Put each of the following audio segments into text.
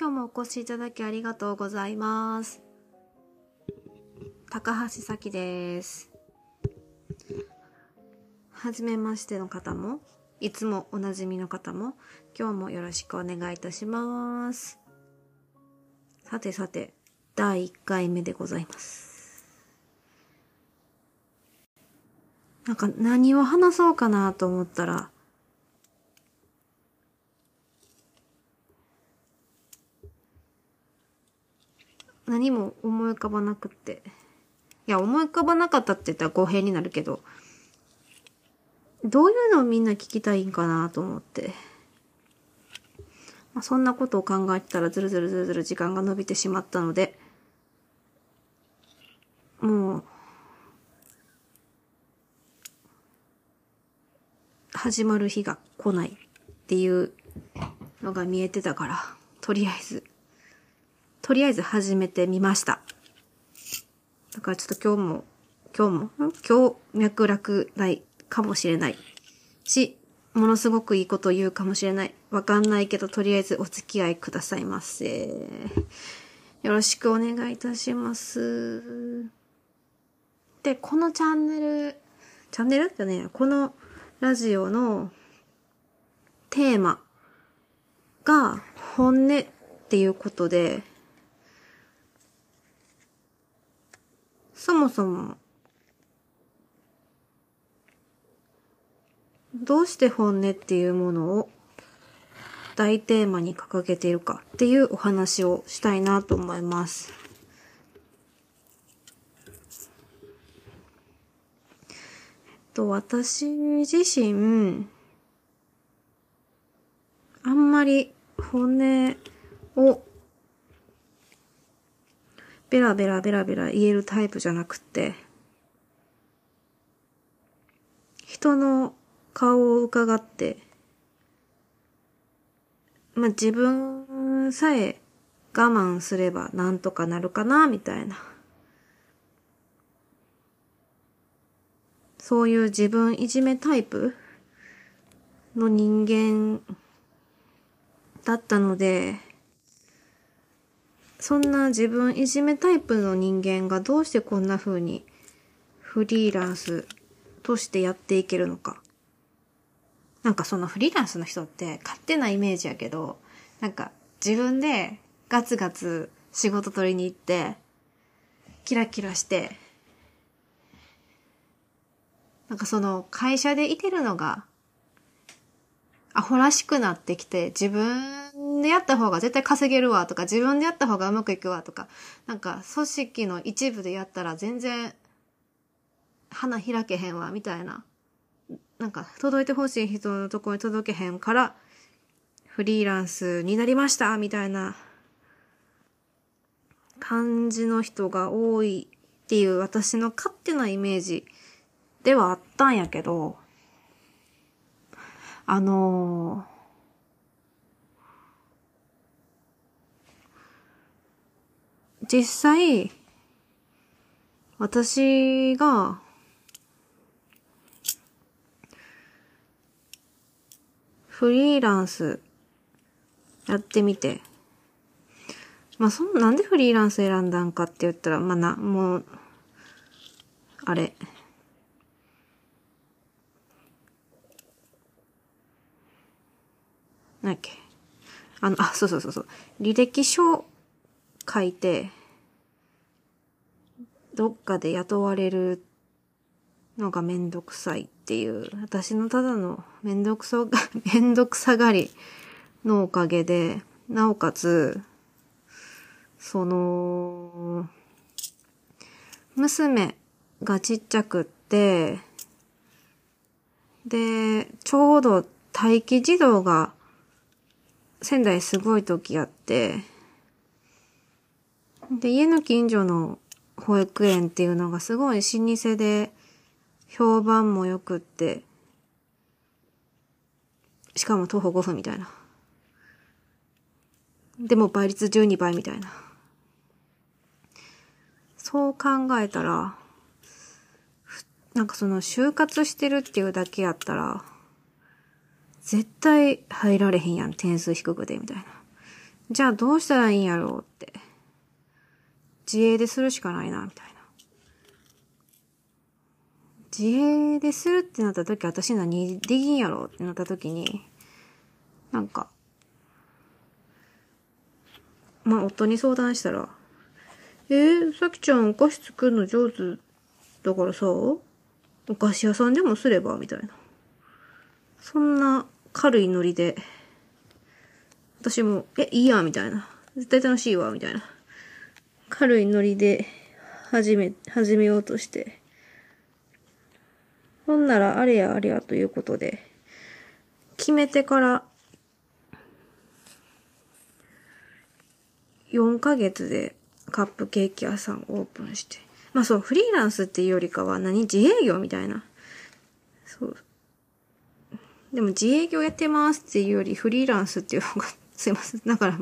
今日もお越しいただきありがとうございます。高橋咲です。はじめましての方も、いつもおなじみの方も、今日もよろしくお願いいたします。さてさて、第1回目でございます。なんか何を話そうかなと思ったら、も思い浮かばなくって。いや、思い浮かばなかったって言ったら語弊になるけど、どういうのをみんな聞きたいんかなと思って。まあ、そんなことを考えたらずるずるずるずる時間が伸びてしまったので、もう、始まる日が来ないっていうのが見えてたから、とりあえず、とりあえず始めてみました。だからちょっと今日も、今日も、今日脈絡ないかもしれないし、ものすごくいいことを言うかもしれない。わかんないけど、とりあえずお付き合いくださいませ。よろしくお願いいたします。で、このチャンネル、チャンネル？じゃねえこのラジオのテーマが本音っていうことで、そもそも、どうして本音っていうものを大テーマに掲げているかっていうお話をしたいなと思います。えっと、私自身、あんまり本音をベラベラベラベラ言えるタイプじゃなくて、人の顔を伺って、まあ、自分さえ我慢すればなんとかなるかな、みたいな。そういう自分いじめタイプの人間だったので、そんな自分いじめタイプの人間がどうしてこんな風にフリーランスとしてやっていけるのか。なんかそのフリーランスの人って勝手なイメージやけど、なんか自分でガツガツ仕事取りに行って、キラキラして、なんかその会社でいてるのが、アホらしくなってきて、自分でやった方が絶対稼げるわとか、自分でやった方がうまくいくわとか、なんか組織の一部でやったら全然花開けへんわみたいな。なんか届いてほしい人のとこに届けへんから、フリーランスになりましたみたいな感じの人が多いっていう私の勝手なイメージではあったんやけど、あの実際、私が、フリーランスやってみて、まあ、そん、なんでフリーランス選んだんかって言ったら、まあ、な、もう、あれ、なんだっけ。あの、あ、そうそうそうそう。履歴書書いて、どっかで雇われるのがめんどくさいっていう、私のただのめんどくそが、めんどくさがりのおかげで、なおかつ、その、娘がちっちゃくって、で、ちょうど待機児童が仙台すごい時あって、で、家の近所の保育園っていうのがすごい老舗で、評判も良くって、しかも徒歩5分みたいな。でも倍率12倍みたいな。そう考えたら、なんかその就活してるっていうだけやったら、絶対入られへんやん、点数低くで、みたいな。じゃあどうしたらいいんやろうって。自営でするしかないな、みたいな。自営でするってなった時、私何できんやろってなった時に、なんか、まあ、夫に相談したら、えー、さきちゃんお菓子作るの上手だからさ、お菓子屋さんでもすれば？みたいな。そんな軽いノリで、私も、え、いいや、みたいな。絶対楽しいわ、みたいな。軽いノリで、始め、始めようとして。ほんなら、あれやあれやということで、決めてから、4ヶ月でカップケーキ屋さんオープンして。まあそう、フリーランスっていうよりかは何自営業みたいな。そう。でも自営業やってますっていうよりフリーランスっていう方が、すいません。だから、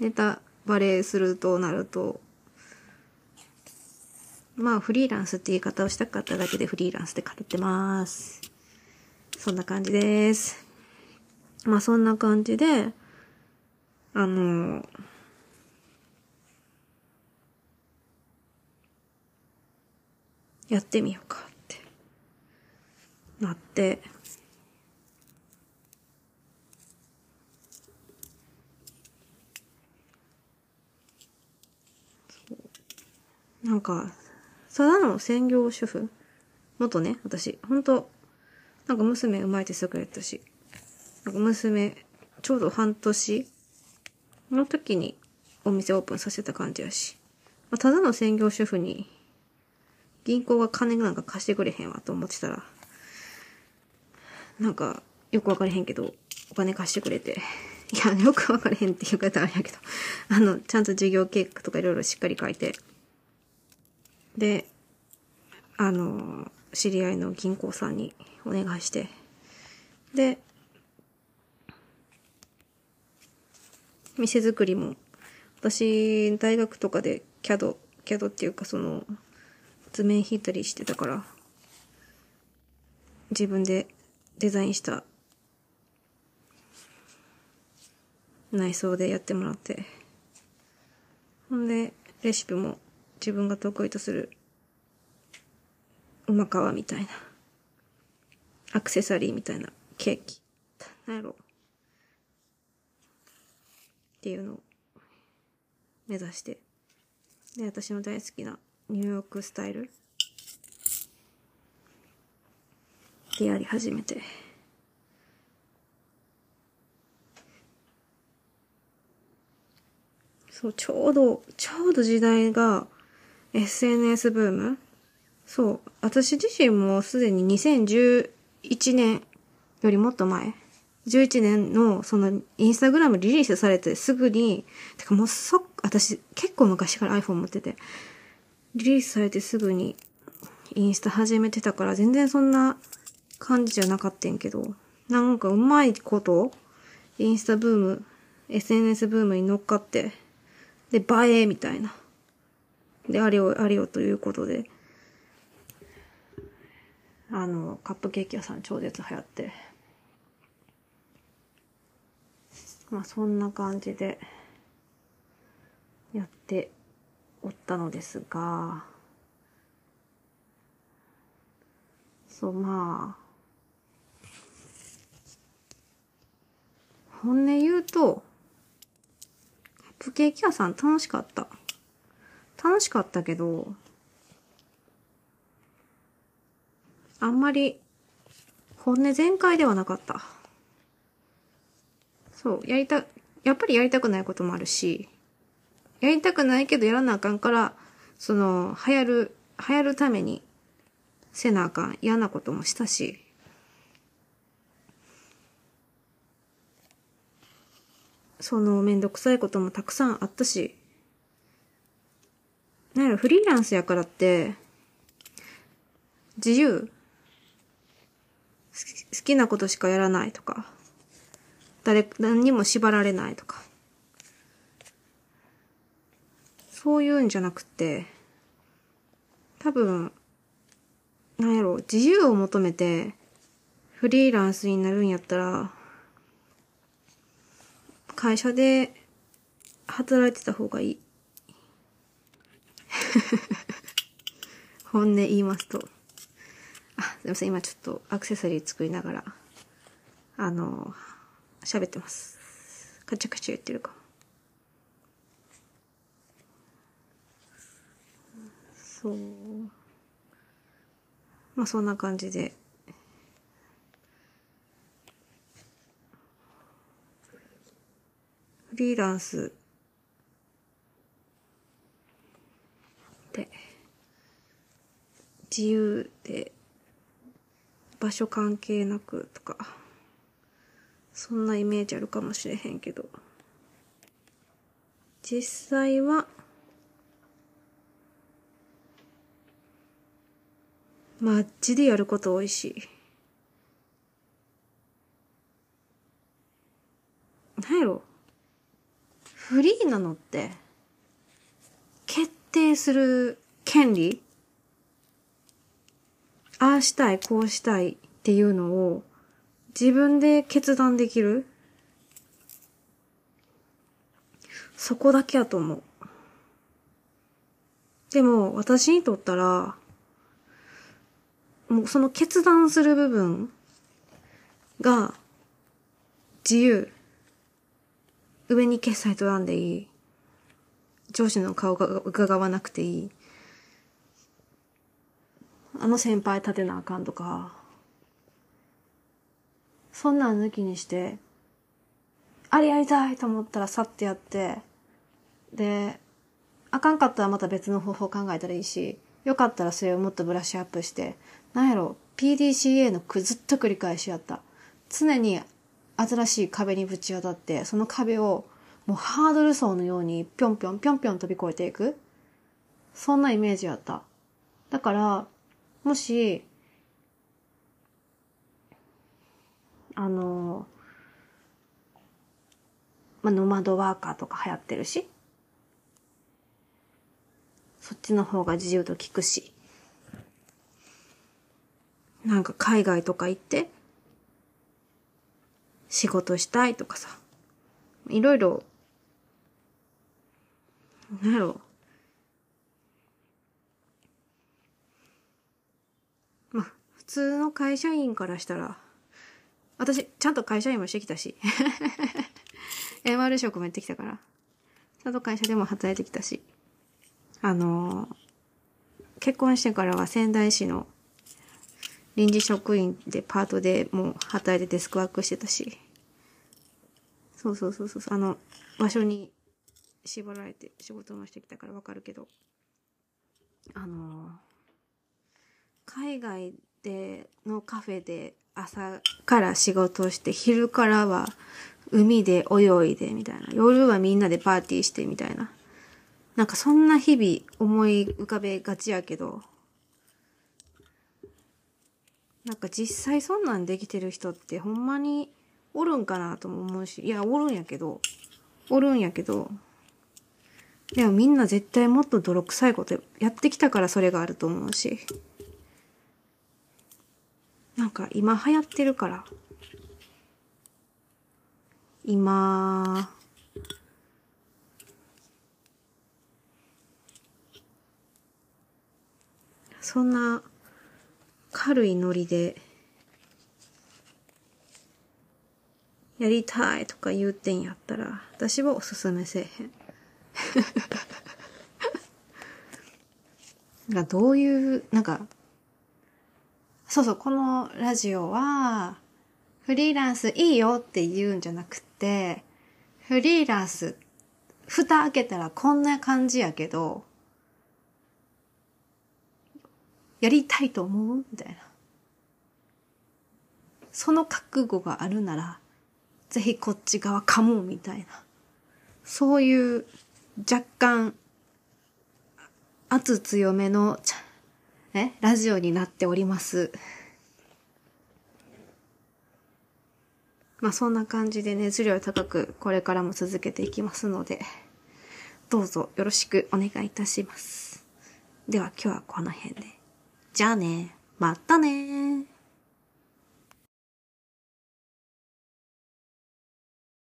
ネタバレするとなると、まあフリーランスって言い方をしたかっただけでフリーランスで語ってます。そんな感じです。まあそんな感じで、あの、やってみようかってなって、なんか、ただの専業主婦？元ね、私、本当なんか娘生まれてすぐやったし、なんか娘、ちょうど半年の時にお店オープンさせた感じやし、まあ、ただの専業主婦に銀行が金なんか貸してくれへんわと思ってたら、なんか、よくわかれへんけど、お金貸してくれて。いや、よくわかれへんって言う方あれやけど、あの、ちゃんと事業計画とかいろいろしっかり書いて、で、あの、知り合いの銀行さんにお願いして、で、店作りも、私、大学とかで CAD、CAD っていうかその、図面引いたりしてたから、自分でデザインした内装でやってもらって、ほんで、レシピも自分が得意とする、うま皮みたいな、アクセサリーみたいなケーキ、なんやろ、っていうのを目指して、で、私の大好きなニューヨークスタイル。でやり始めて。そう、ちょうど、ちょうど時代が SNS ブーム？そう、私自身もすでに2011年よりもっと前、11年のそのインスタグラムリリースされてすぐに、てかもうそっ、私結構昔から iPhone 持ってて、リリースされてすぐにインスタ始めてたから全然そんな感じじゃなかったんけど、なんかうまいこと、インスタブーム、SNS ブームに乗っかって、で、映えみたいな。で、あれよ、あれよということで、あの、カップケーキ屋さん超絶流行って。まあそんな感じで、やっておったのですが、そう、まあ、本音言うと、カップケーキ屋さん楽しかった。楽しかったけど、あんまり本音全開ではなかった。そう、やりた、やっぱりやりたくないこともあるし、やりたくないけどやらなあかんから、その、流行る、流行るためにせなあかん嫌なこともしたし、そのめんどくさいこともたくさんあったし、なんやろ、フリーランスやからって、自由。好き好きなことしかやらないとか、誰、何にも縛られないとか、そういうんじゃなくて、多分、なんやろ、自由を求めて、フリーランスになるんやったら、会社で働いてた方がいい。本音言いますと。あ、すいません。今ちょっとアクセサリー作りながら、あの、喋ってます。カチャカチャ言ってるか。そう。まあそんな感じで。フリーランスで自由で場所関係なくとかそんなイメージあるかもしれへんけど実際はマッチでやること多いし。なんやろ？フリーなのって、定する権利ああしたい、こうしたいっていうのを自分で決断できるそこだけやと思う。でも私にとったら、もうその決断する部分が自由。上に決済取らんでいい。上司の顔が伺わなくていい。あの先輩立てなあかんとか。そんなん抜きにして、あれやりたいと思ったらさってやって、で、あかんかったらまた別の方法考えたらいいし、よかったらそれをもっとブラッシュアップして、なんやろ、PDCA のくずっと繰り返しやった。常に新しい壁にぶち当たって、その壁をもうハードル層のようにぴょんぴょんぴょんぴょん飛び越えていく。そんなイメージやった。だから、もし、あの、まあ、ノマドワーカーとか流行ってるし、そっちの方が自由と聞くし、なんか海外とか行って、仕事したいとかさ、いろいろ、なんやろ。まあ、普通の会社員からしたら、私、ちゃんと会社員もしてきたし、MR 職もやってきたから、ちゃんと会社でも働いてきたし、あのー、結婚してからは仙台市の臨時職員でパートでもう働いてデスクワークしてたし。そうそうそうそう、あの、場所に縛られて仕事もしてきたからわかるけど、あの、海外でのカフェで朝から仕事して、昼からは海で泳いでみたいな、夜はみんなでパーティーしてみたいな。なんかそんな日々思い浮かべがちやけど、なんか実際そんなんできてる人ってほんまにおるんかなとも思うし、いや、おるんやけど、おるんやけど、でもみんな絶対もっと泥臭いことやってきたからそれがあると思うし、なんか今流行ってるから、今、そんな軽いノリで、やりたいとか言うてんやったら、私はおすすめせえへん。がどういう、なんか、そうそう、このラジオは、フリーランスいいよって言うんじゃなくて、フリーランス、蓋開けたらこんな感じやけど、やりたいと思うみたいな。その覚悟があるなら、ぜひこっち側かも、みたいな。そういう若干、圧強めの、えラジオになっております。まあそんな感じで熱量高くこれからも続けていきますので、どうぞよろしくお願いいたします。では今日はこの辺で。じゃあね。またね